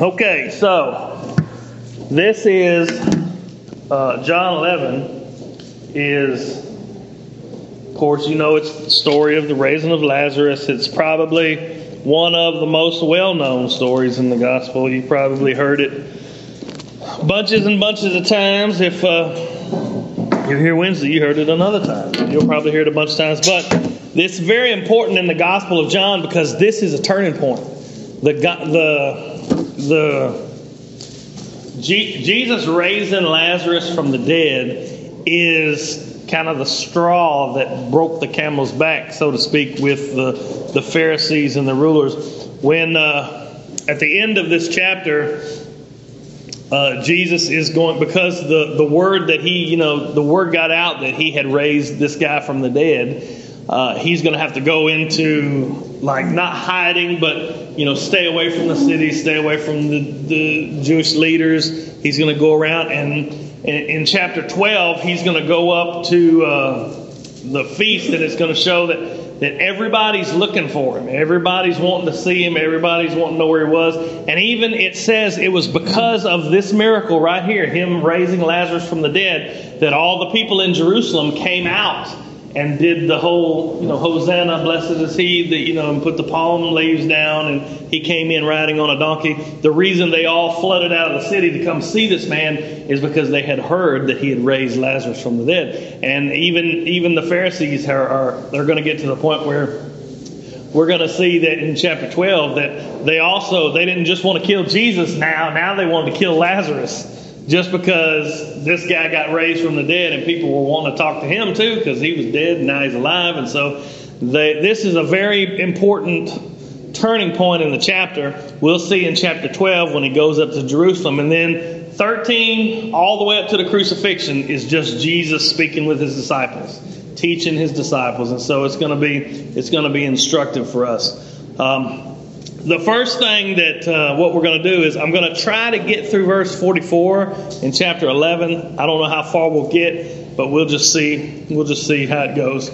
Okay, so this is uh, John 11 is, of course, you know it's the story of the raising of Lazarus. It's probably one of the most well-known stories in the gospel. You probably heard it bunches and bunches of times. If uh, you're here Wednesday, you heard it another time. You'll probably hear it a bunch of times. But it's very important in the Gospel of John because this is a turning point. The the the Jesus raising Lazarus from the dead is kind of the straw that broke the camel's back, so to speak, with the, the Pharisees and the rulers. When uh, at the end of this chapter, uh, Jesus is going because the the word that he you know the word got out that he had raised this guy from the dead. Uh, he's going to have to go into like not hiding, but you know, stay away from the city, stay away from the, the Jewish leaders. He's going to go around, and in, in chapter 12, he's going to go up to uh, the feast, and it's going to show that that everybody's looking for him. Everybody's wanting to see him. Everybody's wanting to know where he was. And even it says it was because of this miracle right here, him raising Lazarus from the dead, that all the people in Jerusalem came out and did the whole, you know, Hosanna, blessed is he, that, you know, and put the palm leaves down, and he came in riding on a donkey. The reason they all flooded out of the city to come see this man is because they had heard that he had raised Lazarus from the dead. And even even the Pharisees are, are they're going to get to the point where we're going to see that in chapter 12 that they also they didn't just want to kill Jesus now, now they wanted to kill Lazarus just because this guy got raised from the dead and people were wanting to talk to him too because he was dead and now he's alive. And so they, this is a very important turning point in the chapter. We'll see in chapter 12 when he goes up to Jerusalem. And then 13 all the way up to the crucifixion is just Jesus speaking with his disciples, teaching his disciples. And so it's going to be it's going to be instructive for us. Um, the first thing that uh, what we're going to do is I'm going to try to get through verse 44 in chapter 11. I don't know how far we'll get, but we'll just see. We'll just see how it goes.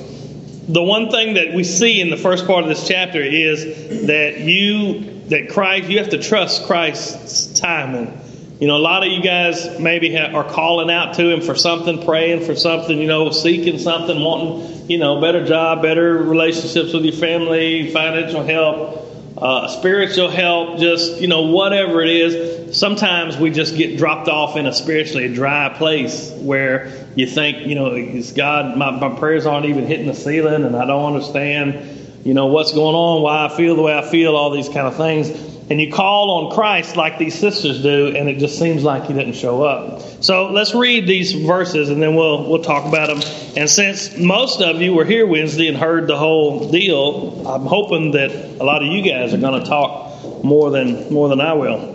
The one thing that we see in the first part of this chapter is that you that Christ you have to trust Christ's timing. You know, a lot of you guys maybe are calling out to Him for something, praying for something, you know, seeking something, wanting, you know, better job, better relationships with your family, financial help uh, spiritual help, just, you know, whatever it is. Sometimes we just get dropped off in a spiritually dry place where you think, you know, is God, my, my prayers aren't even hitting the ceiling and I don't understand, you know, what's going on, why I feel the way I feel, all these kind of things and you call on Christ like these sisters do, and it just seems like He didn't show up. So let's read these verses, and then we'll we'll talk about them. And since most of you were here Wednesday and heard the whole deal, I'm hoping that a lot of you guys are going to talk more than more than I will.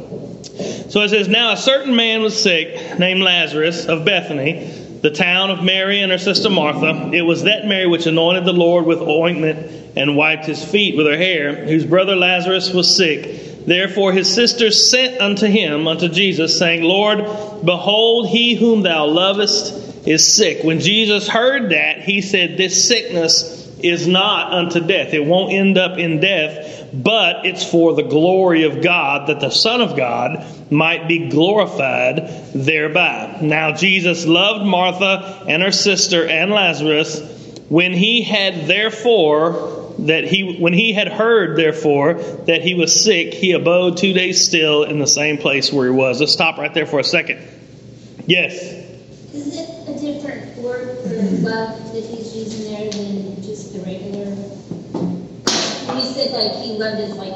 So it says, "Now a certain man was sick, named Lazarus of Bethany." The town of Mary and her sister Martha. It was that Mary which anointed the Lord with ointment and wiped his feet with her hair, whose brother Lazarus was sick. Therefore his sisters sent unto him, unto Jesus, saying, Lord, behold, he whom thou lovest is sick. When Jesus heard that, he said, This sickness is not unto death. It won't end up in death, but it's for the glory of God, that the Son of God might be glorified thereby. Now Jesus loved Martha and her sister and Lazarus. When he had therefore that he when he had heard therefore that he was sick he abode two days still in the same place where he was. Let's stop right there for a second. Yes. Is it a different word for love that he's using there than just the regular? When you said like he loved us like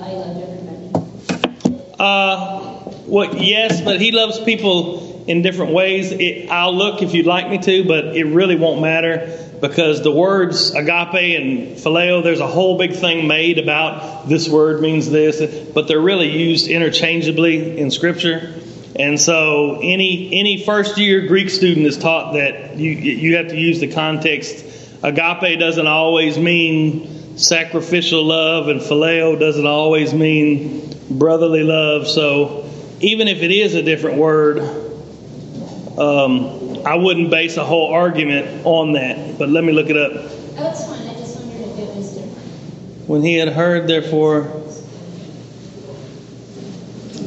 i loved everybody. Uh well yes but he loves people in different ways it, i'll look if you'd like me to but it really won't matter because the words agape and phileo, there's a whole big thing made about this word means this, but they're really used interchangeably in Scripture. And so, any any first year Greek student is taught that you you have to use the context. Agape doesn't always mean sacrificial love, and phileo doesn't always mean brotherly love. So, even if it is a different word, um, I wouldn't base a whole argument on that, but let me look it up. Oh, it's fine. I just wondered if it was different. When he had heard, therefore,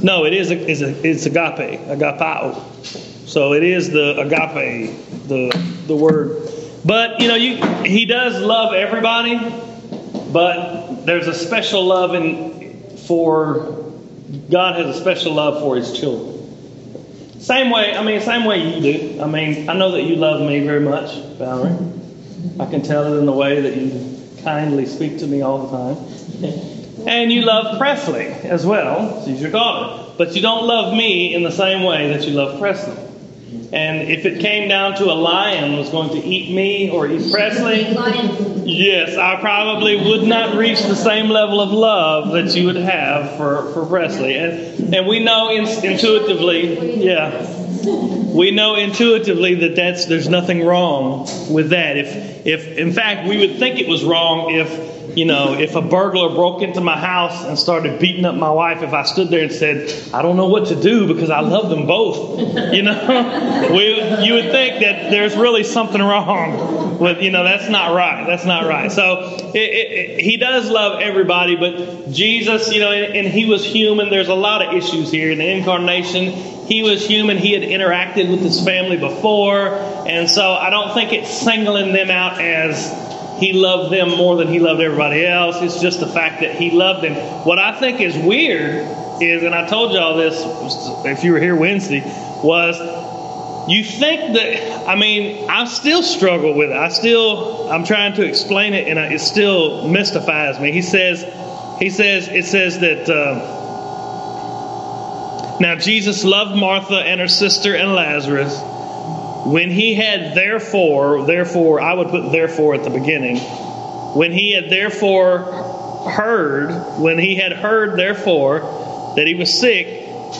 No, it is a, is a it's agape, agapao. So it is the agape, the the word. But you know, you he does love everybody, but there's a special love in for God has a special love for his children. Same way, I mean, same way you do. I mean, I know that you love me very much, Valerie. I can tell it in the way that you kindly speak to me all the time. And you love Presley as well. She's your daughter. But you don't love me in the same way that you love Presley. And if it came down to a lion was going to eat me or eat Presley, yes, I probably would not reach the same level of love that you would have for, for Presley. And, and we know in, intuitively, yeah, we know intuitively that that's there's nothing wrong with that. If if in fact we would think it was wrong if you know if a burglar broke into my house and started beating up my wife, if I stood there and said I don't know what to do because I love them both, you know, we you would think that there's really something wrong with you know that's not right. That's not right. So it, it, it, he does love everybody, but Jesus, you know, and, and he was human. There's a lot of issues here in the incarnation he was human. He had interacted with his family before. And so I don't think it's singling them out as he loved them more than he loved everybody else. It's just the fact that he loved them. What I think is weird is, and I told y'all this if you were here Wednesday, was you think that, I mean, I still struggle with it. I still, I'm trying to explain it and it still mystifies me. He says, he says, it says that, uh, now Jesus loved Martha and her sister and Lazarus. When he had therefore, therefore, I would put therefore at the beginning. When he had therefore heard, when he had heard therefore that he was sick,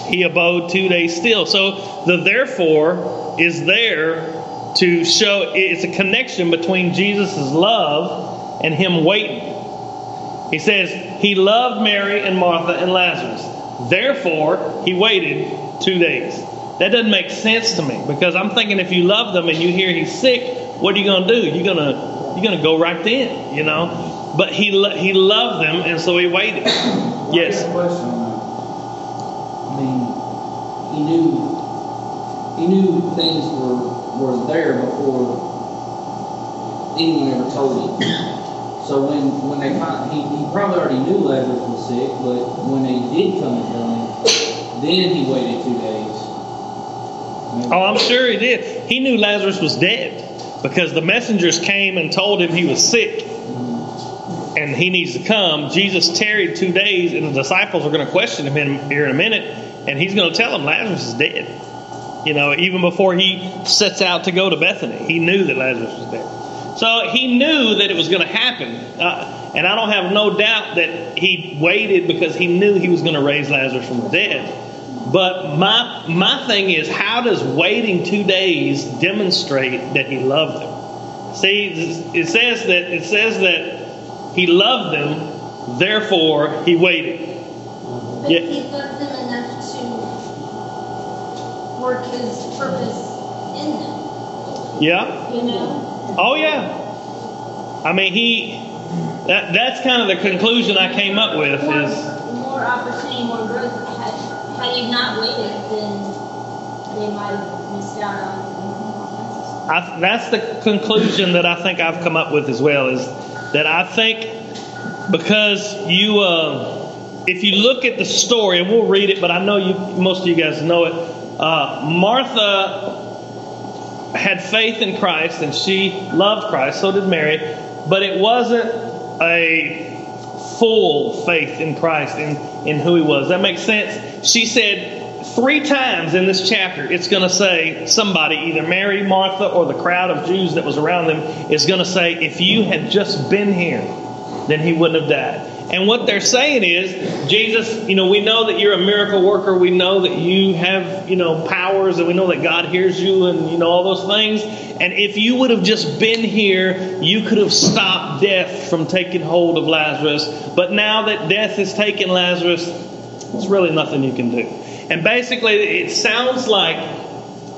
he abode two days still. So the therefore is there to show it's a connection between Jesus' love and him waiting. He says he loved Mary and Martha and Lazarus. Therefore, he waited two days. That doesn't make sense to me because I'm thinking if you love them and you hear he's sick, what are you going to do? You're going to you're going to go right then, you know. But he lo- he loved them and so he waited. Yes. I question. I mean, he knew he knew things were were there before anyone ever told him. So when when they he, he probably already knew Lazarus was sick, but when they did come and tell him, then he waited two days. Oh, I'm sure he did. He knew Lazarus was dead because the messengers came and told him he was sick and he needs to come. Jesus tarried two days, and the disciples are going to question him here in a minute, and he's going to tell them Lazarus is dead. You know, even before he sets out to go to Bethany, he knew that Lazarus was dead. So he knew that it was going to happen. Uh, and I don't have no doubt that he waited because he knew he was going to raise Lazarus from the dead. But my my thing is, how does waiting two days demonstrate that he loved them? See, it says that it says that he loved them, therefore he waited. But Yeah. he loved them enough to work his purpose in them. Yeah. You know? Oh yeah. I mean, he. That that's kind of the conclusion I came up with more, is. more opportunity, more growth. Had, he not waited, then they might have missed out on. I, that's the conclusion that I think I've come up with as well is that I think because you, uh, if you look at the story, and we'll read it, but I know you, most of you guys know it. Uh, Martha had faith in Christ and she loved Christ, so did Mary, but it wasn't a full faith in Christ in, in who he was. That makes sense. She said three times in this chapter, it's going to say somebody, either Mary, Martha, or the crowd of Jews that was around them, is going to say, if you had just been here, then he wouldn't have died. And what they're saying is, Jesus, you know, we know that you're a miracle worker. We know that you have, you know, powers, and we know that God hears you, and you know all those things. And if you would have just been here, you could have stopped death from taking hold of Lazarus. But now that death has taken Lazarus, there's really nothing you can do. And basically, it sounds like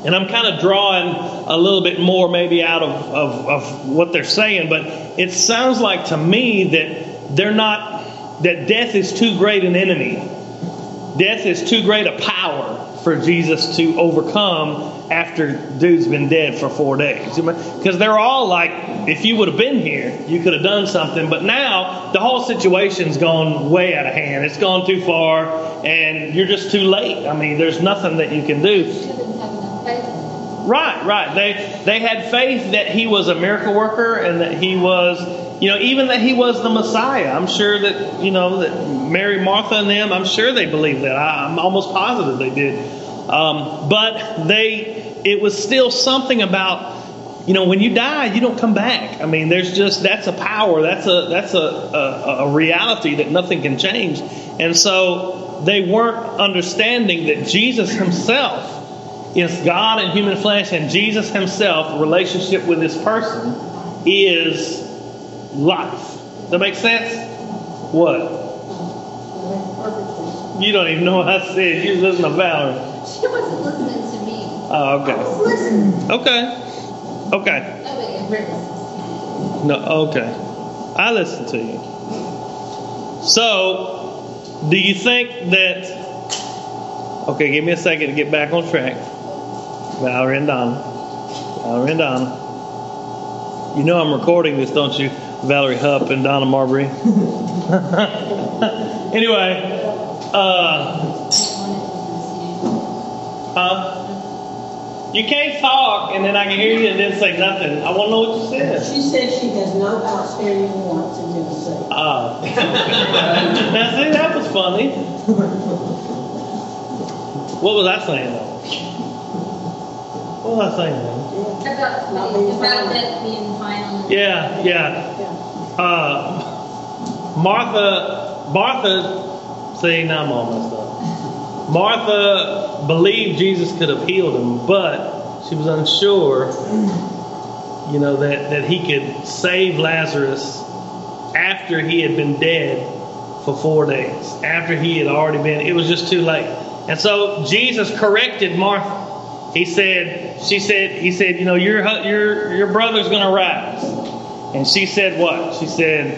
and I'm kind of drawing a little bit more maybe out of, of, of what they're saying, but it sounds like to me that they're not, that death is too great an enemy. death is too great a power for Jesus to overcome after dude's been dead for four days. Because they're all like, if you would have been here, you could have done something. But now the whole situation's gone way out of hand. It's gone too far, and you're just too late. I mean, there's nothing that you can do. She didn't have enough faith in him. Right, right. They they had faith that he was a miracle worker and that he was, you know, even that he was the Messiah. I'm sure that you know that Mary, Martha, and them. I'm sure they believed that. I, I'm almost positive they did. Um, but they, it was still something about, you know, when you die, you don't come back. I mean, there's just that's a power. That's a that's a a, a reality that nothing can change. And so they weren't understanding that Jesus Himself is God in human flesh, and Jesus Himself, relationship with this person, is life. That make sense? What? You don't even know what I said. You listen to Valerie. She wasn't listening to me. Oh, I okay. was. Okay. Okay. Oh, wait, No, okay. I listen to you. So, do you think that. Okay, give me a second to get back on track. Valerie and Donna. Valerie and Donna. You know I'm recording this, don't you? Valerie Hupp and Donna Marbury. anyway, uh, huh? You can't talk and then I can hear you and then say nothing. I want to know what you said. She said she has no outstanding warrants in Tennessee. Ah. now see, that was funny. What was I saying though? What was I saying though? About, about death being final. Yeah, yeah. Uh, Martha, Martha, see, now I'm all messed up. Martha believed Jesus could have healed him, but she was unsure, you know, that, that he could save Lazarus after he had been dead for four days, after he had already been, it was just too late. And so Jesus corrected Martha. He said, she said, he said, you know, your your your brother's going to rise. And she said what? She said,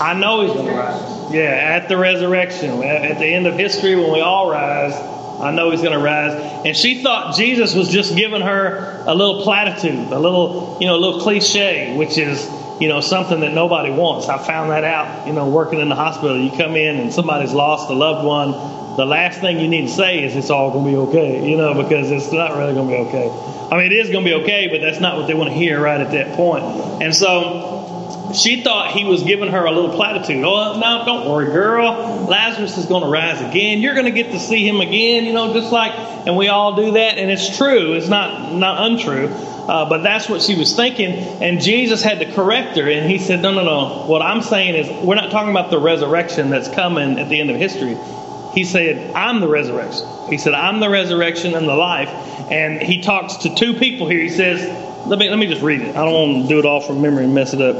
I know he's going to rise. Yeah, at the resurrection, at the end of history when we all rise, I know he's going to rise. And she thought Jesus was just giving her a little platitude, a little, you know, a little cliche, which is, you know, something that nobody wants. I found that out, you know, working in the hospital. You come in and somebody's lost a loved one. The last thing you need to say is it's all going to be okay, you know, because it's not really going to be okay. I mean, it is going to be okay, but that's not what they want to hear right at that point. And so she thought he was giving her a little platitude. Oh, no, don't worry, girl. Lazarus is going to rise again. You're going to get to see him again, you know, just like, and we all do that. And it's true. It's not, not untrue. Uh, but that's what she was thinking. And Jesus had to correct her. And he said, no, no, no. What I'm saying is, we're not talking about the resurrection that's coming at the end of history. He said, I'm the resurrection. He said, I'm the resurrection and the life. And he talks to two people here. He says, let me, let me just read it. I don't want to do it all from memory and mess it up.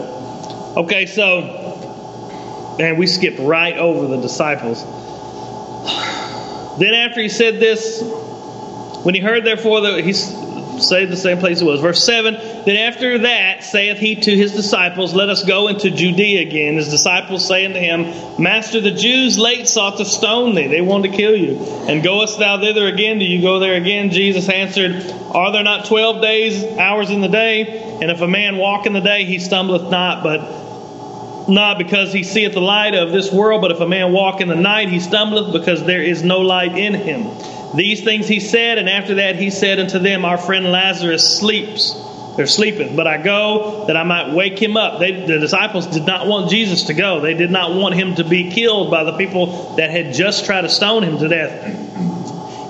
Okay, so, and we skip right over the disciples. Then after he said this, when he heard therefore that he stayed the same place it was. Verse 7 Then after that saith he to his disciples, Let us go into Judea again. His disciples say unto him, Master, the Jews late sought to stone thee. They wanted to kill you. And goest thou thither again? Do you go there again? Jesus answered, Are there not twelve days, hours in the day? And if a man walk in the day, he stumbleth not, but not because he seeth the light of this world, but if a man walk in the night, he stumbleth because there is no light in him. These things he said, and after that he said unto them, Our friend Lazarus sleeps, They're sleeping, but I go that I might wake him up. They, the disciples did not want Jesus to go. They did not want him to be killed by the people that had just tried to stone him to death.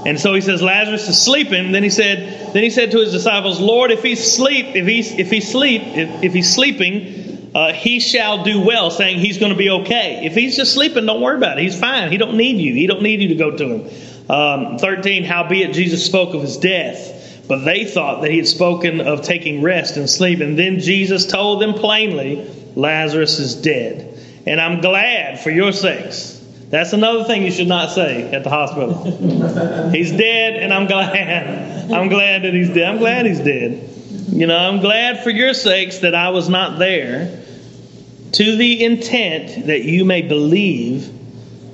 And so he says, Lazarus is sleeping. Then he said, then he said to his disciples, Lord, if he sleep, if he's if he sleep, if, if he's sleeping, uh, he shall do well, saying he's going to be okay. If he's just sleeping, don't worry about it. He's fine. He don't need you. He don't need you to go to him. Um, 13, howbeit Jesus spoke of his death, but they thought that he had spoken of taking rest and sleep. And then Jesus told them plainly, Lazarus is dead. And I'm glad for your sakes. That's another thing you should not say at the hospital. he's dead, and I'm glad. I'm glad that he's dead. I'm glad he's dead. You know, I'm glad for your sakes that I was not there, to the intent that you may believe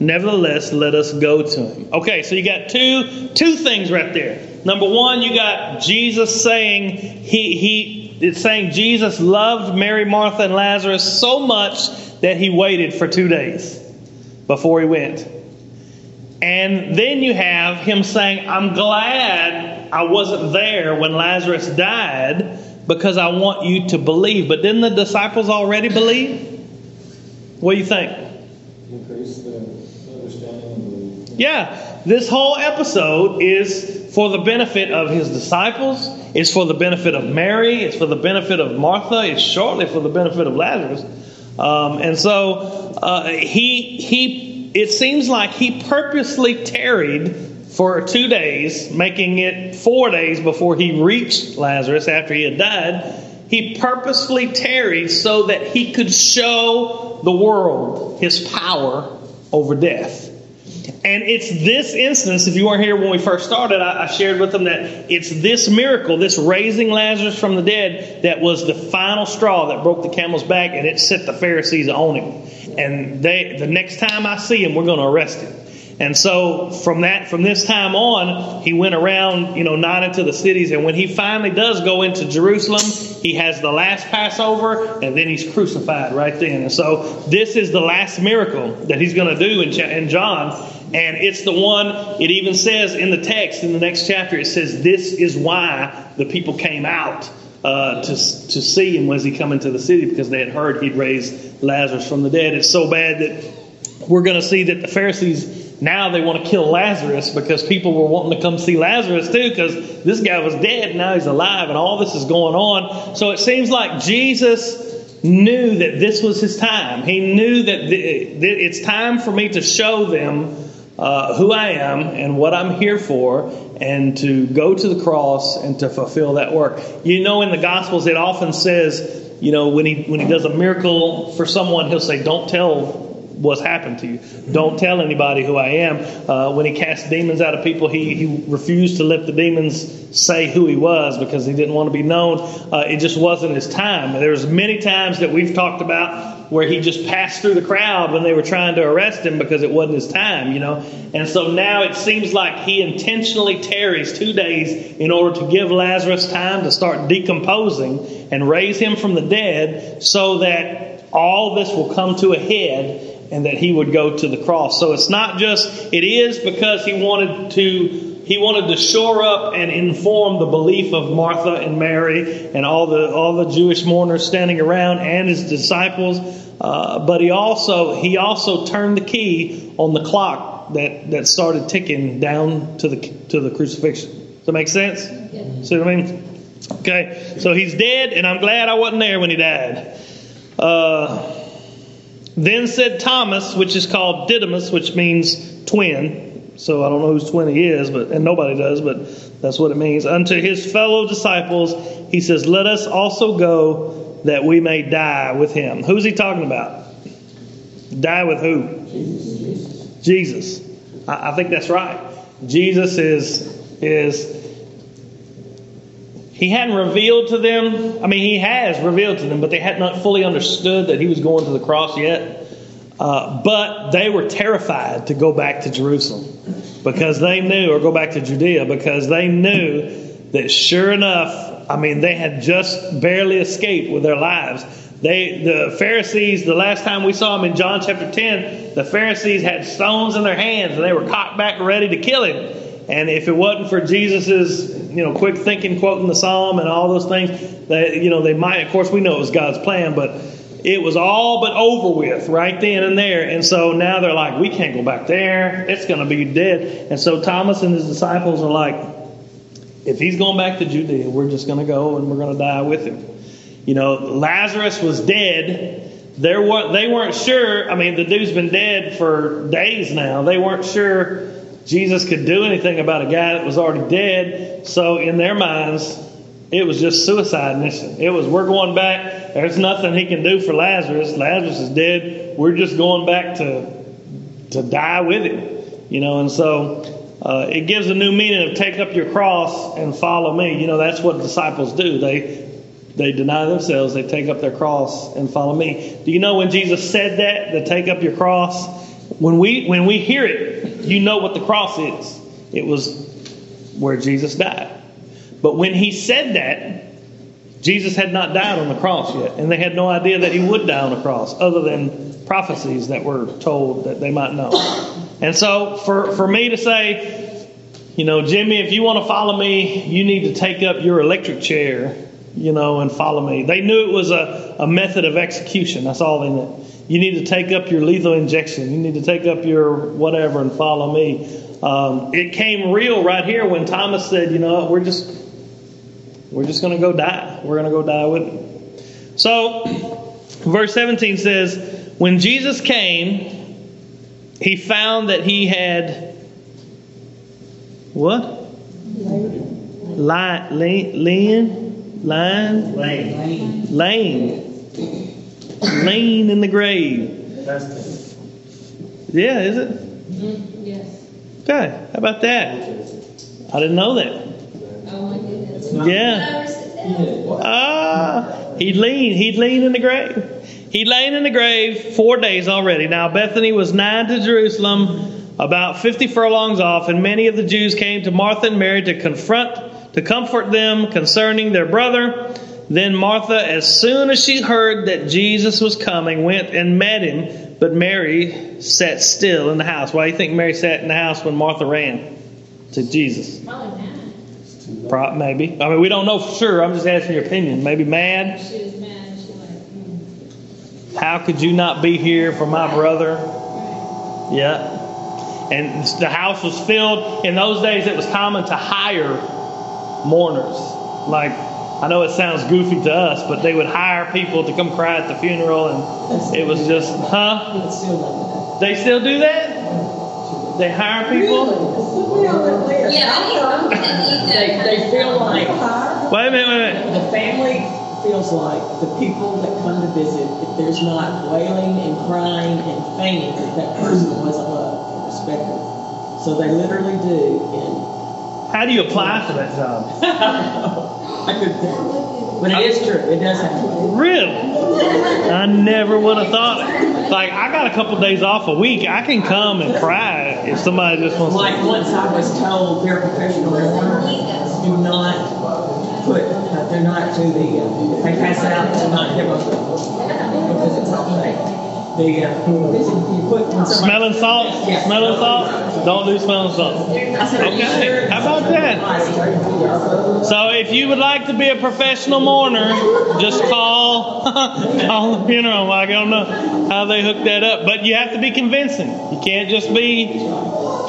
Nevertheless, let us go to him. Okay, so you got two two things right there. Number one, you got Jesus saying he he it's saying Jesus loved Mary, Martha, and Lazarus so much that he waited for two days before he went. And then you have him saying, I'm glad I wasn't there when Lazarus died because I want you to believe. But didn't the disciples already believe? What do you think? Increase the. Yeah, this whole episode is for the benefit of his disciples, it's for the benefit of Mary, it's for the benefit of Martha, it's shortly for the benefit of Lazarus. Um, and so uh, he he it seems like he purposely tarried for two days, making it four days before he reached Lazarus after he had died. He purposely tarried so that he could show the world his power over death. And it's this instance, if you weren't here when we first started, I, I, shared with them that it's this miracle, this raising Lazarus from the dead, that was the final straw that broke the camel's back and it set the Pharisees on him. And they, the next time I see him, we're going to arrest him. And so from that, from this time on, he went around, you know, not into the cities. And when he finally does go into Jerusalem, he has the last Passover, and then he's crucified right then. And so this is the last miracle that he's going to do in, in John. And it's the one, it even says in the text in the next chapter, it says, This is why the people came out uh, to, to see him was he coming to the city because they had heard he'd raised Lazarus from the dead. It's so bad that we're going to see that the Pharisees now they want to kill Lazarus because people were wanting to come see Lazarus too because this guy was dead now he's alive and all this is going on. So it seems like Jesus knew that this was his time. He knew that it's time for me to show them uh, who I am and what I'm here for, and to go to the cross and to fulfill that work. You know, in the Gospels, it often says, you know, when he when he does a miracle for someone, he'll say, "Don't tell what's happened to you. Don't tell anybody who I am. Uh, when he cast demons out of people, he, he refused to let the demons say who he was because he didn't want to be known. Uh, it just wasn't his time. There's many times that we've talked about where he just passed through the crowd when they were trying to arrest him because it wasn't his time, you know. And so now it seems like he intentionally tarries two days in order to give Lazarus time to start decomposing and raise him from the dead so that all this will come to a head and that he would go to the cross. So it's not just, it is because he wanted to he wanted to shore up and inform the belief of Martha and Mary and all the all the Jewish mourners standing around and his disciples. Uh, but he also he also turned the key on the clock that, that started ticking down to the to the crucifixion. Does that make sense? Yeah. See what I mean? Okay, so he's dead, and I'm glad I wasn't there when he died. Uh, then said Thomas, which is called Didymus, which means twin. So I don't know whose twin he is, but and nobody does, but that's what it means. Unto his fellow disciples, he says, Let us also go that we may die with him. Who's he talking about? Die with who? Jesus. Jesus. I, I think that's right. Jesus is is he hadn't revealed to them, I mean, he has revealed to them, but they had not fully understood that he was going to the cross yet. Uh, but they were terrified to go back to Jerusalem because they knew, or go back to Judea, because they knew that sure enough, I mean, they had just barely escaped with their lives. They, the Pharisees, the last time we saw them in John chapter 10, the Pharisees had stones in their hands and they were cocked back ready to kill him. And if it wasn't for Jesus's, you know, quick thinking, quoting the psalm, and all those things, that you know, they might. Of course, we know it was God's plan, but it was all but over with right then and there. And so now they're like, we can't go back there. It's going to be dead. And so Thomas and his disciples are like, if he's going back to Judea, we're just going to go and we're going to die with him. You know, Lazarus was dead. There were, they weren't sure. I mean, the dude's been dead for days now. They weren't sure Jesus could do anything about a guy that was already dead. So in their minds, it was just suicide mission. It was we're going back. There's nothing he can do for Lazarus. Lazarus is dead. We're just going back to to die with him. You know, and so uh, it gives a new meaning of take up your cross and follow me. You know, that's what disciples do. They they deny themselves. They take up their cross and follow me. Do you know when Jesus said that, to take up your cross? When we when we hear it, you know what the cross is. It was where Jesus died. But when he said that, Jesus had not died on the cross yet, and they had no idea that he would die on the cross, other than prophecies that were told that they might know. And so, for, for me to say, you know, Jimmy, if you want to follow me, you need to take up your electric chair, you know, and follow me. They knew it was a, a method of execution. That's all they knew. You need to take up your lethal injection. You need to take up your whatever and follow me. Um, it came real right here when Thomas said, you know, we're just we're just going to go die. We're going to go die with him. So, verse 17 says, when Jesus came, he found that he had what? Lie, lean, lean, line, Lane. Lane, lane in the grave. Yeah, is it? Mm-hmm. Yes. Okay, how about that? I didn't know that. Oh my goodness. Yeah. Ah, he'd lean. He'd lean in the grave. He'd lain in the grave four days already. Now Bethany was nigh to Jerusalem, about fifty furlongs off, and many of the Jews came to Martha and Mary to confront, to comfort them concerning their brother. Then Martha, as soon as she heard that Jesus was coming, went and met him. But Mary sat still in the house. Why do you think Mary sat in the house when Martha ran to Jesus? Probably mad. Pro- maybe. I mean, we don't know for sure. I'm just asking your opinion. Maybe mad. She was mad. She like, mm. How could you not be here for my brother? Yeah. And the house was filled. In those days, it was common to hire mourners. Like, I know it sounds goofy to us, but they would hire people to come cry at the funeral, and it was just, huh? It's still like They still do that? They hire people? Put me on that list. Yeah, I need to They, they feel like Wait a minute, wait a minute. The family feels like the people that come to visit, if there's not wailing and crying and fainting, that that person wasn't loved or respected. So they literally do, and How do you apply for that job? I could, but it is true, it does happen. Really? I never would have thought it. Like, I got a couple days off a week. I can come and cry if somebody just wants Like to. once I was told they're do not put, uh, do not do the, uh, they pass out, do not give them, because it's not safe. The, uh, you put. Smelling salt? Yeah. Smelling salt? Don't do smelling salt. Okay, how about that? So if you would like to be a professional mourner, just call call the funeral. I don't know how they hook that up, but you have to be convincing. You can't just be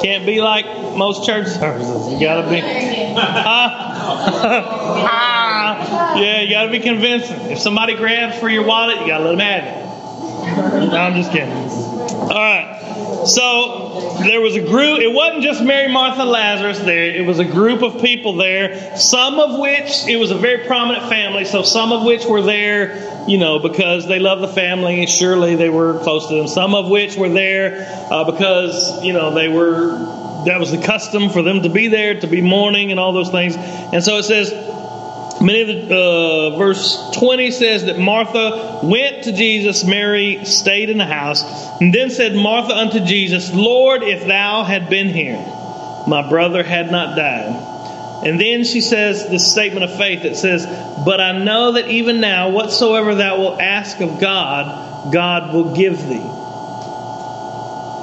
can't be like most church services. You got to be. Ah. yeah, you got to be convincing. If somebody grabs for your wallet, you got to let them have it. No, I'm just kidding. All right. So there was a group. It wasn't just Mary, Martha, Lazarus there. It was a group of people there. Some of which it was a very prominent family. So some of which were there, you know, because they love the family. Surely they were close to them. Some of which were there uh, because you know they were. That was the custom for them to be there, to be mourning, and all those things. And so it says. Many of the uh, verse 20 says that Martha went to Jesus, Mary stayed in the house, and then said Martha unto Jesus, Lord, if thou had been here, my brother had not died. And then she says the statement of faith that says, But I know that even now, whatsoever thou wilt ask of God, God will give thee.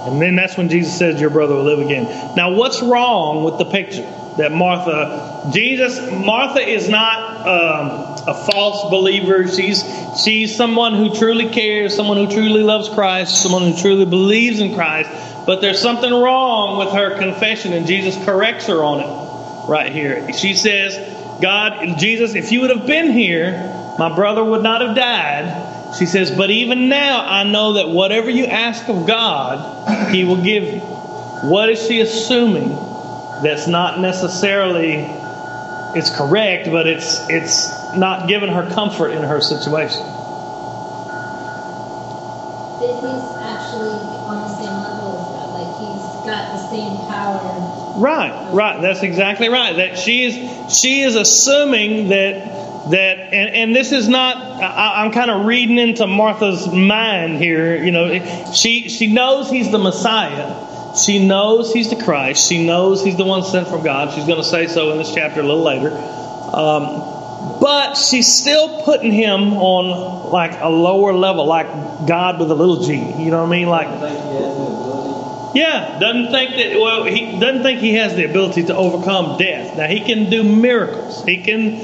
And then that's when Jesus says, Your brother will live again. Now, what's wrong with the picture that Martha, Jesus, Martha is not um, a false believer. She's, she's someone who truly cares, someone who truly loves Christ, someone who truly believes in Christ. But there's something wrong with her confession, and Jesus corrects her on it right here. She says, God, Jesus, if you would have been here, my brother would not have died. She says, But even now, I know that whatever you ask of God, He will give you. What is she assuming that's not necessarily it's correct, but it's it's not giving her comfort in her situation? That he's actually on the same level as God. Like he's got the same power. Right, right. That's exactly right. That she is she is assuming that that, and, and this is not, I, I'm kind of reading into Martha's mind here. You know, she, she knows he's the Messiah. She knows he's the Christ. She knows he's the one sent from God. She's going to say so in this chapter a little later. Um, but she's still putting him on like a lower level, like God with a little g. You know what I mean? Like, I think he has the ability. yeah, doesn't think that. Well, he doesn't think he has the ability to overcome death. Now he can do miracles. He can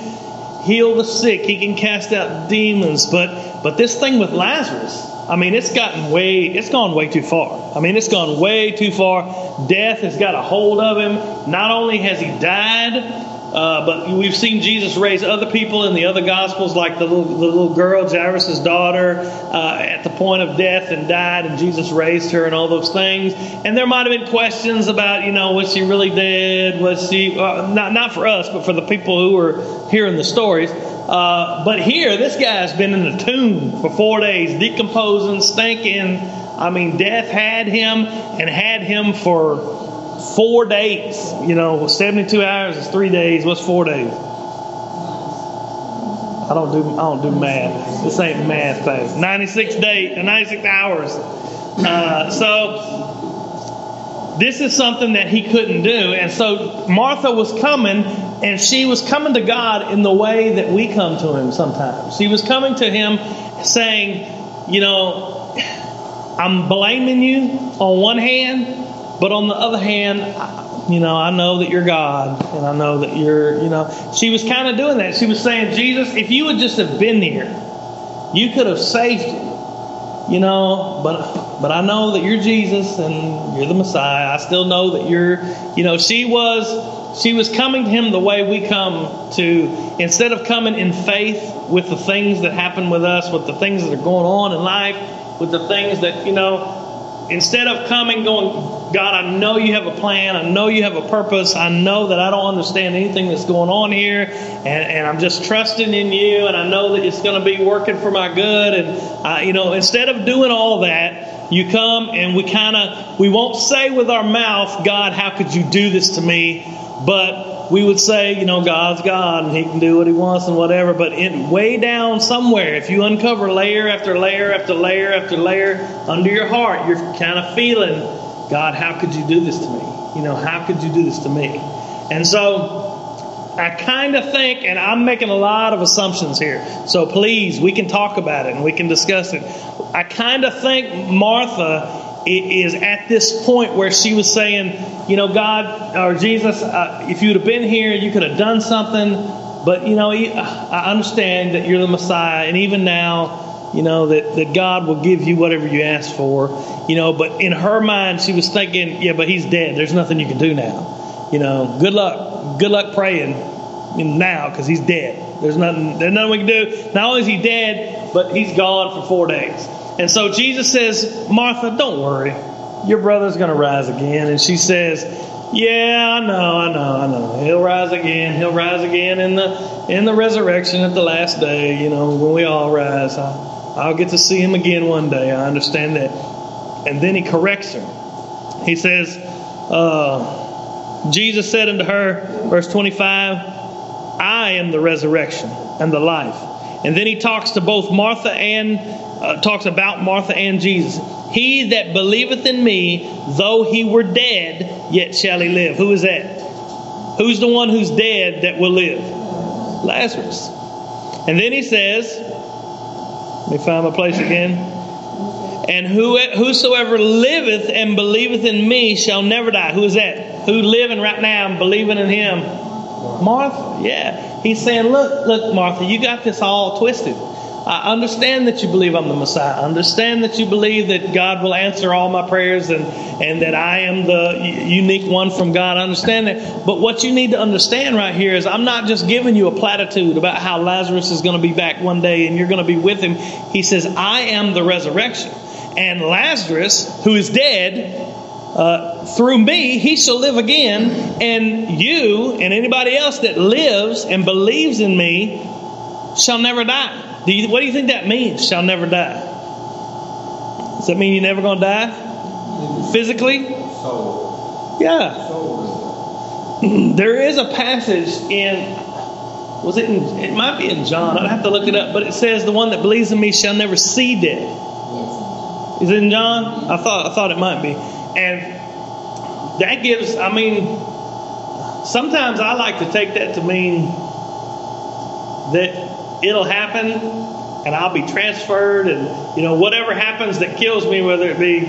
heal the sick. He can cast out demons. But but this thing with Lazarus, I mean, it's gotten way. It's gone way too far. I mean, it's gone way too far. Death has got a hold of him. Not only has he died. Uh, but we've seen Jesus raise other people in the other gospels, like the little, the little girl, Jairus' daughter, uh, at the point of death and died, and Jesus raised her, and all those things. And there might have been questions about, you know, was she really dead? Was she uh, not not for us, but for the people who were hearing the stories. Uh, but here, this guy's been in the tomb for four days, decomposing, stinking. I mean, death had him and had him for four days. You know, 72 hours is three days. What's four days? I don't do I don't do math. This ain't math thing. 96 days, 96 hours. Uh, so this is something that he couldn't do, and so Martha was coming, and she was coming to God in the way that we come to Him sometimes. She was coming to Him, saying, "You know, I'm blaming you on one hand." But on the other hand, you know, I know that you're God, and I know that you're, you know, she was kind of doing that. She was saying, Jesus, if you would just have been here, you could have saved him, you know. But but I know that you're Jesus and you're the Messiah. I still know that you're, you know. She was she was coming to him the way we come to instead of coming in faith with the things that happen with us, with the things that are going on in life, with the things that you know instead of coming going god i know you have a plan. I know you have a purpose. I know that i don't understand anything that's going on here and, and i'm just trusting in you and i know that it's going to be working for my good. And you know instead of doing all that you come and we kind of we won't say with our mouth god how could you do this to me but we would say, you know, God's God and He can do what He wants and whatever. But in, way down somewhere, if you uncover layer after layer after layer after layer under your heart, you're kind of feeling, God, how could you do this to me? You know, how could you do this to me? And so I kind of think, and I'm making a lot of assumptions here. So please, we can talk about it and we can discuss it. I kind of think Martha is at this point where she was saying, you know, God or Jesus, uh, if you'd have been here, you could have done something. But, you know, I understand that you're the Messiah. And even now, you know, that, that God will give you whatever you ask for. You know, but in her mind, she was thinking, yeah, but he's dead. There's nothing you can do now. You know, good luck. Good luck praying now because he's dead. There's nothing, there's nothing we can do. Not only is he dead, but he's gone for four days. And so Jesus says, Martha, don't worry. Your brother's going to rise again. And she says, Yeah, I know, I know, I know. He'll rise again. He'll rise again in the in the resurrection at the last day. You know, when we all rise, I'll, I'll get to see him again one day. I understand that. And then he corrects her. He says, uh, Jesus said unto her, verse 25, I am the resurrection and the life. And then he talks to both Martha and uh, talks about Martha and Jesus. He that believeth in me, though he were dead, yet shall he live. Who is that? Who's the one who's dead that will live? Lazarus. And then he says, let me find my place again. And who, whosoever liveth and believeth in me shall never die. Who is that? Who living right now and believing in him? Martha. Yeah. He's saying, look, look, Martha, you got this all twisted. I understand that you believe I'm the Messiah. I understand that you believe that God will answer all my prayers and, and that I am the unique one from God. I understand that. But what you need to understand right here is I'm not just giving you a platitude about how Lazarus is going to be back one day and you're going to be with him. He says, I am the resurrection. And Lazarus, who is dead, uh, through me, he shall live again. And you and anybody else that lives and believes in me shall never die. Do you, what do you think that means? Shall never die. Does that mean you're never going to die? Physically? Yeah. There is a passage in Was it in, it might be in John. I'd have to look it up, but it says the one that believes in me shall never see death. It's, Is it in John? I thought I thought it might be. And that gives I mean sometimes I like to take that to mean that it'll happen and I'll be transferred and you know whatever happens that kills me whether it be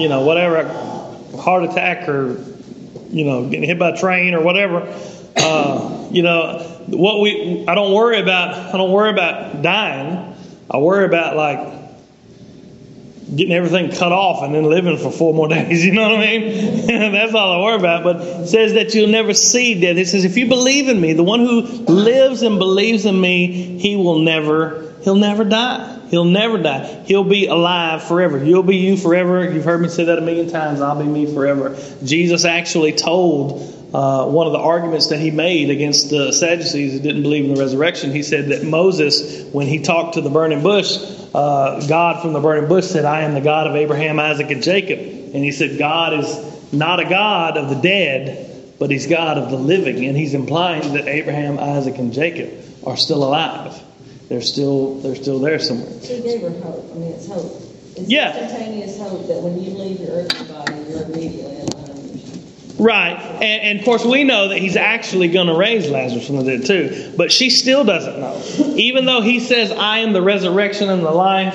you know whatever heart attack or you know getting hit by a train or whatever uh, you know what we I don't worry about I don't worry about dying. I worry about like getting everything cut off and then living for four more days. You know what I mean? That's all I worry about. But says that you'll never see death. It says, if you believe in me, the one who lives and believes in me, he will never, he'll never die. He'll never die. He'll be alive forever. You'll be you forever. You've heard me say that a million times. I'll be me forever. Jesus actually told uh, one of the arguments that he made against the Sadducees who didn't believe in the resurrection. He said that Moses, when he talked to the burning bush, uh, God from the burning bush said, I am the God of Abraham, Isaac, and Jacob. And he said, God is not a God of the dead, but he's God of the living. And he's implying that Abraham, Isaac, and Jacob are still alive. They're still they're still there somewhere. He gave her hope. I mean, it's hope. It's Yeah. instantaneous hope that when you leave your earthly body, you're immediately Right. And, and of course, we know that he's actually going to raise Lazarus from the dead, too. But she still doesn't know. Even though he says, I am the resurrection and the life,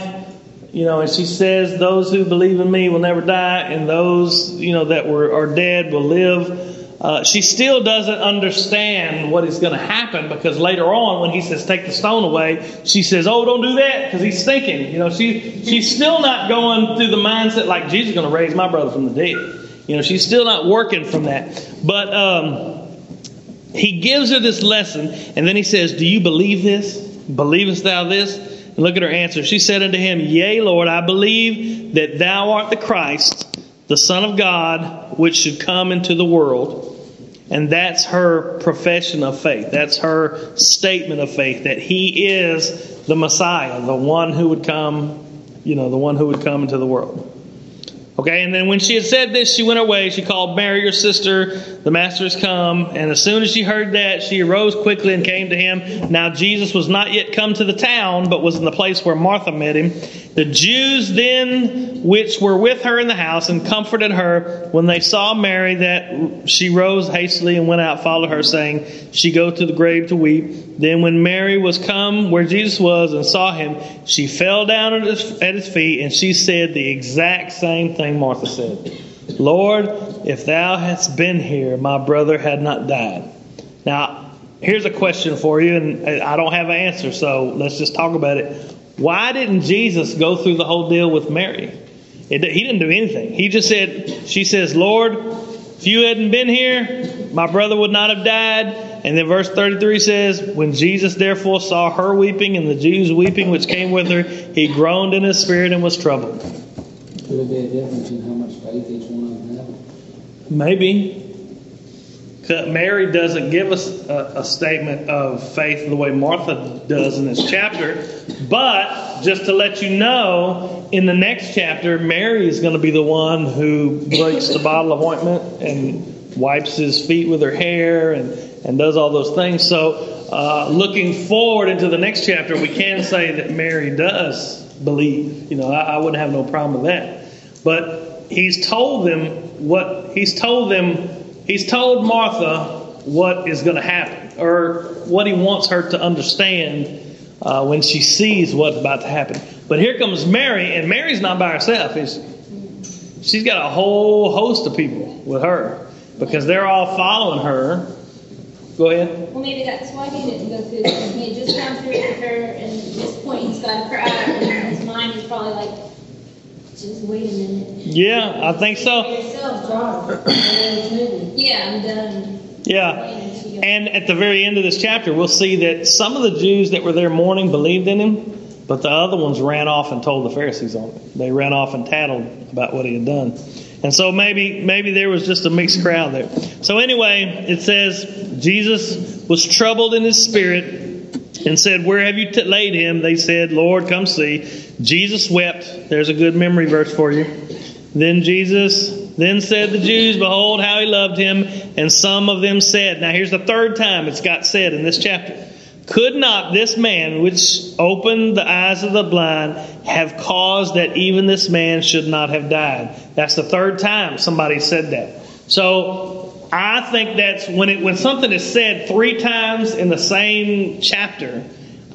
you know, and she says, those who believe in me will never die, and those, you know, that were are dead will live. Uh, she still doesn't understand what is going to happen because later on, when he says, take the stone away, she says, oh, don't do that because he's thinking. You know, she, she's still not going through the mindset like Jesus is going to raise my brother from the dead. You know, she's still not working from that. But um, he gives her this lesson, and then he says, Do you believe this? Believest thou this? And look at her answer. She said unto him, Yea, Lord, I believe that thou art the Christ, the Son of God, which should come into the world. And that's her profession of faith. That's her statement of faith that he is the Messiah, the one who would come, you know, the one who would come into the world. Okay, and then when she had said this, she went away. She called Mary, your sister. The master has come. And as soon as she heard that, she arose quickly and came to him. Now, Jesus was not yet come to the town, but was in the place where Martha met him. The Jews then, which were with her in the house, and comforted her, when they saw Mary, that she rose hastily and went out, followed her, saying, She go to the grave to weep. Then, when Mary was come where Jesus was and saw him, she fell down at his, at his feet, and she said the exact same thing Martha said Lord, if thou hadst been here, my brother had not died. Now, here's a question for you, and I don't have an answer, so let's just talk about it. Why didn't Jesus go through the whole deal with Mary? It, he didn't do anything. He just said, She says, Lord, if you hadn't been here, my brother would not have died. And then verse 33 says, When Jesus therefore saw her weeping and the Jews weeping which came with her, he groaned in his spirit and was troubled. Could it be a difference in how much faith each one of them have? Maybe. Mary doesn't give us a, a statement of faith the way Martha does in this chapter. But just to let you know, in the next chapter, Mary is going to be the one who breaks the bottle of ointment and wipes his feet with her hair and, and does all those things. So, uh, looking forward into the next chapter, we can say that Mary does believe. You know, I, I wouldn't have no problem with that. But he's told them what he's told them. He's told Martha what is going to happen, or what he wants her to understand uh, when she sees what's about to happen. But here comes Mary, and Mary's not by herself. Is she? She's got a whole host of people with her because they're all following her. Go ahead. well, maybe that's why he didn't go through. He had just gone through it with her, and at this point he's got to cry, and his mind is probably like, just wait a minute. Yeah, I think so. Yeah, I'm done. Yeah. waiting until you- And at the very end of this chapter, we'll see that some of the Jews that were there mourning believed in him, but the other ones ran off and told the Pharisees on it. They ran off and tattled about what he had done. And so maybe maybe there was just a mixed crowd there. So anyway, it says Jesus was troubled in his spirit and said, "Where have you t- laid him?" They said, "Lord, come see." Jesus wept. There's a good memory verse for you. Then Jesus then said the Jews, Behold how he loved him. And some of them said, Now here's the third time it's got said in this chapter. Could not this man, which opened the eyes of the blind, have caused that even this man should not have died? That's the third time somebody said that. So I think that's when it when something is said three times in the same chapter,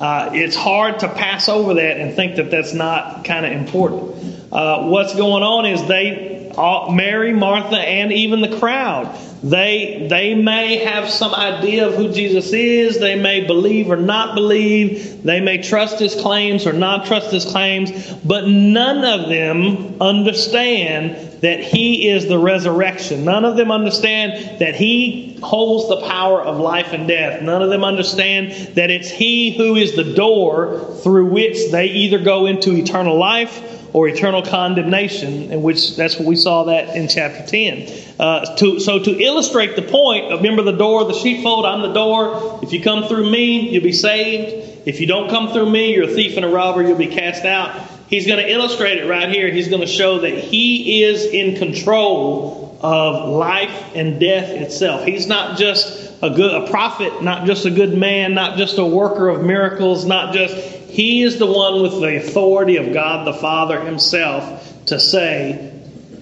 uh, it's hard to pass over that and think that that's not kind of important. Uh, what's going on is they, all, Mary, Martha, and even the crowd, they they may have some idea of who Jesus is. They may believe or not believe. They may trust his claims or not trust his claims. But none of them understand that he is the resurrection. None of them understand that he holds the power of life and death. None of them understand that it's he who is the door through which they either go into eternal life or eternal condemnation, in which that's what we saw that in chapter 10. Uh, to, so to illustrate the point, remember the door, the sheepfold, I'm the door. If you come through me, you'll be saved. If you don't come through me, you're a thief and a robber, you'll be cast out. He's going to illustrate it right here. He's going to show that he is in control of life and death itself. He's not just a good a prophet, not just a good man, not just a worker of miracles, not just he is the one with the authority of God the Father himself to say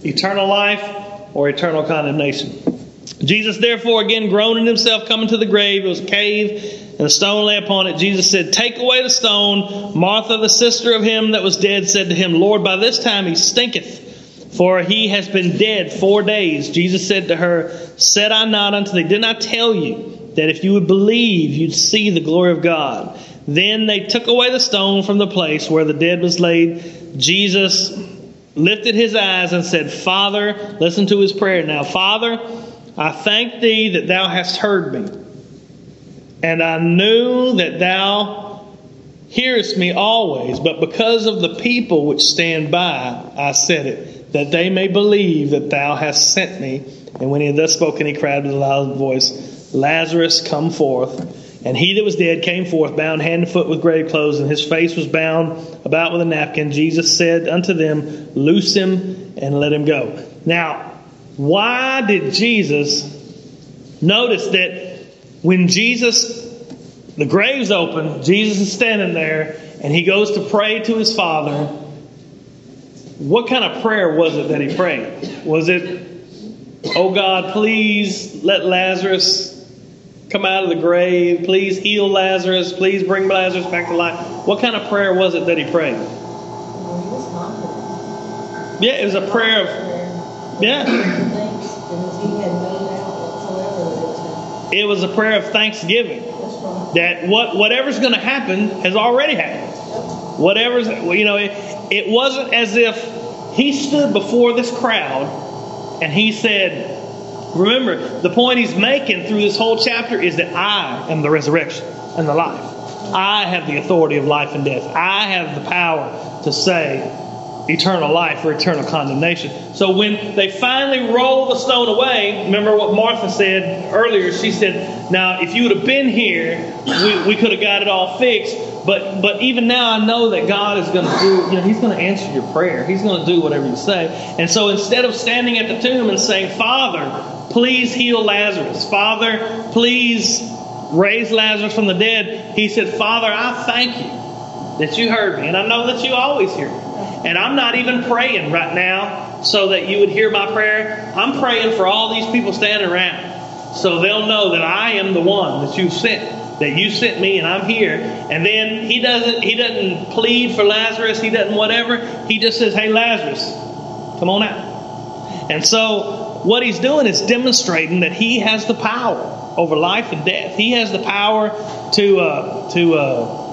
eternal life or eternal condemnation. Jesus, therefore, again groaning himself, coming to the grave. It was a cave, and a stone lay upon it. Jesus said, Take away the stone. Martha, the sister of him that was dead, said to him, Lord, by this time he stinketh, for he has been dead four days. Jesus said to her, Said I not unto thee, did not tell you that if you would believe, you'd see the glory of God? Then they took away the stone from the place where the dead was laid. Jesus lifted his eyes and said, Father, listen to his prayer now. Father, I thank thee that thou hast heard me. And I knew that thou hearest me always, but because of the people which stand by, I said it, that they may believe that thou hast sent me. And when he had thus spoken, he cried with a loud voice, Lazarus, come forth. And he that was dead came forth, bound hand and foot with grave clothes, and his face was bound about with a napkin. Jesus said unto them, Loose him and let him go. Now, why did Jesus notice that when Jesus, the grave's open, Jesus is standing there, and he goes to pray to his Father? What kind of prayer was it that he prayed? Was it, Oh God, please let Lazarus come out of the grave. Please heal Lazarus. Please bring Lazarus back to life. What kind of prayer was it that he prayed? Yeah, it was a prayer of, yeah, it was a prayer of thanksgiving. That what whatever's going to happen has already happened. Whatever's, you know, it, wasn't as if he stood before this crowd and he said, Remember, the point he's making through this whole chapter is that I am the resurrection and the life. I have the authority of life and death. I have the power to say eternal life or eternal condemnation. So when they finally roll the stone away, remember what Martha said earlier? She said, Now, if you would have been here, we, we could have got it all fixed. But but even now I know that God is going to do, you know, He's going to answer your prayer. He's going to do whatever you say. And so instead of standing at the tomb and saying, Father, please heal Lazarus. Father, please raise Lazarus from the dead. He said, Father, I thank you that you heard me. And I know that you always hear me. And I'm not even praying right now so that you would hear my prayer. I'm praying for all these people standing around so they'll know that I am the one that you sent, that you sent me and I'm here. And then he doesn't he doesn't plead for Lazarus, he doesn't whatever. He just says, "Hey Lazarus, come on out." And so what he's doing is demonstrating that he has the power over life and death. He has the power to uh, to uh,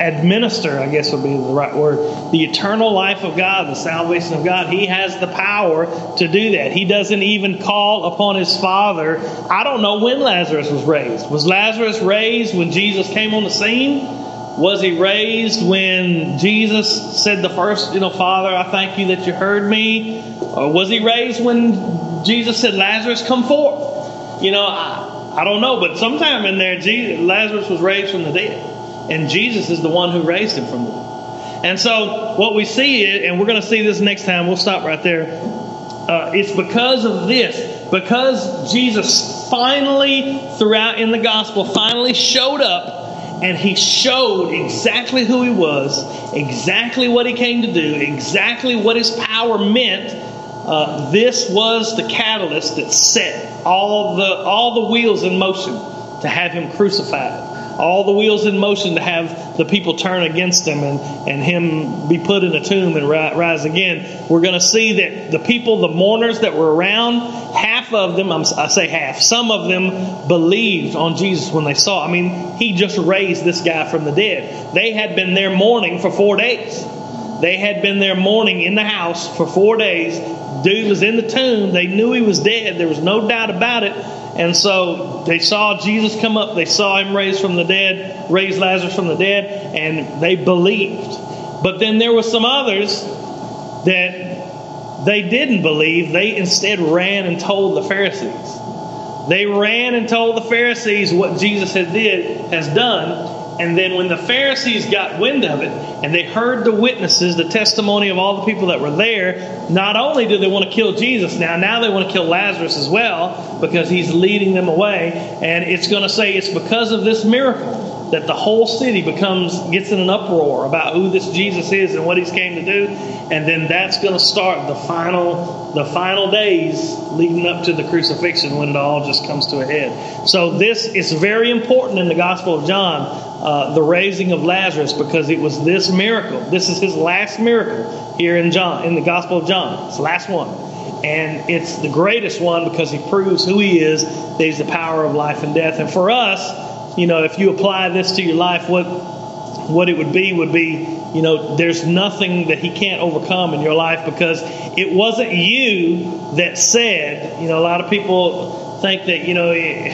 administer, I guess would be the right word, the eternal life of God, the salvation of God. He has the power to do that. He doesn't even call upon his Father. I don't know when Lazarus was raised. Was Lazarus raised when Jesus came on the scene? Was he raised when Jesus said the first, you know, Father, I thank you that you heard me? Or was he raised when Jesus said, Lazarus, come forth? You know, I, I don't know, but sometime in there, Jesus, Lazarus was raised from the dead. And Jesus is the one who raised him from the dead. And so what we see, is, and we're going to see this next time, we'll stop right there. Uh, it's because of this because Jesus finally, throughout in the gospel, finally showed up and he showed exactly who he was, exactly what he came to do, exactly what his power meant. Uh, this was the catalyst that set all the all the wheels in motion to have him crucified all the wheels in motion to have the people turn against him and, and him be put in a tomb and ri- rise again. We're going to see that the people, the mourners that were around, half of them, I'm, I say half, some of them believed on Jesus when they saw. I mean, he just raised this guy from the dead. They had been there mourning for four days. They had been there mourning in the house for four days. Dude was in the tomb. They knew he was dead. There was no doubt about it. And so they saw Jesus come up, they saw him raised from the dead, raise Lazarus from the dead, and they believed. But then there were some others that they didn't believe. They instead ran and told the Pharisees. They ran and told the Pharisees what Jesus had did has done. And then when the Pharisees got wind of it and they heard the witnesses, the testimony of all the people that were there, not only did they want to kill Jesus now, now they want to kill Lazarus as well because he's leading them away. And it's going to say it's because of this miracle that the whole city becomes gets in an uproar about who this Jesus is and what he's came to do, and then that's going to start the final the final days leading up to the crucifixion when it all just comes to a head. So this is very important in the Gospel of John, uh, the raising of Lazarus, because it was this miracle. This is his last miracle here in John in the Gospel of John. It's the last one. And it's the greatest one because he proves who he is, he's the power of life and death. And for us, you know, if you apply this to your life, what what it would be would be, you know, there's nothing that he can't overcome in your life because it wasn't you that said, you know, a lot of people think that, you know, it,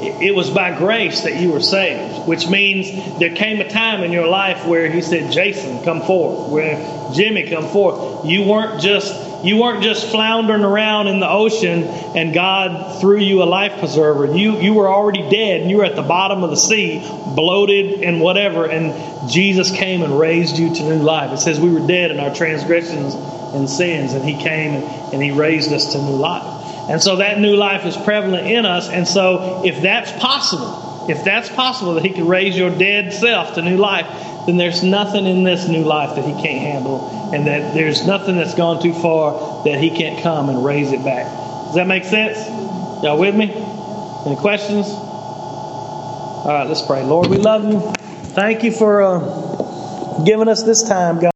it was by grace that you were saved, which means there came a time in your life where he said, Jason, come forth, where Jimmy, come forth. You weren't just you weren't just floundering around in the ocean and God threw you a life preserver. You you were already dead and you were at the bottom of the sea, bloated and whatever, and Jesus came and raised you to new life. It says we were dead in our transgressions and sins, and He came and, and He raised us to new life. And so that new life is prevalent in us. And so if that's possible, if that's possible that He could raise your dead self to new life, then there's nothing in this new life that He can't handle, and that there's nothing that's gone too far that He can't come and raise it back. Does that make sense? Y'all with me? Any questions? All right, let's pray. Lord, we love you. Thank you for uh, giving us this time, God.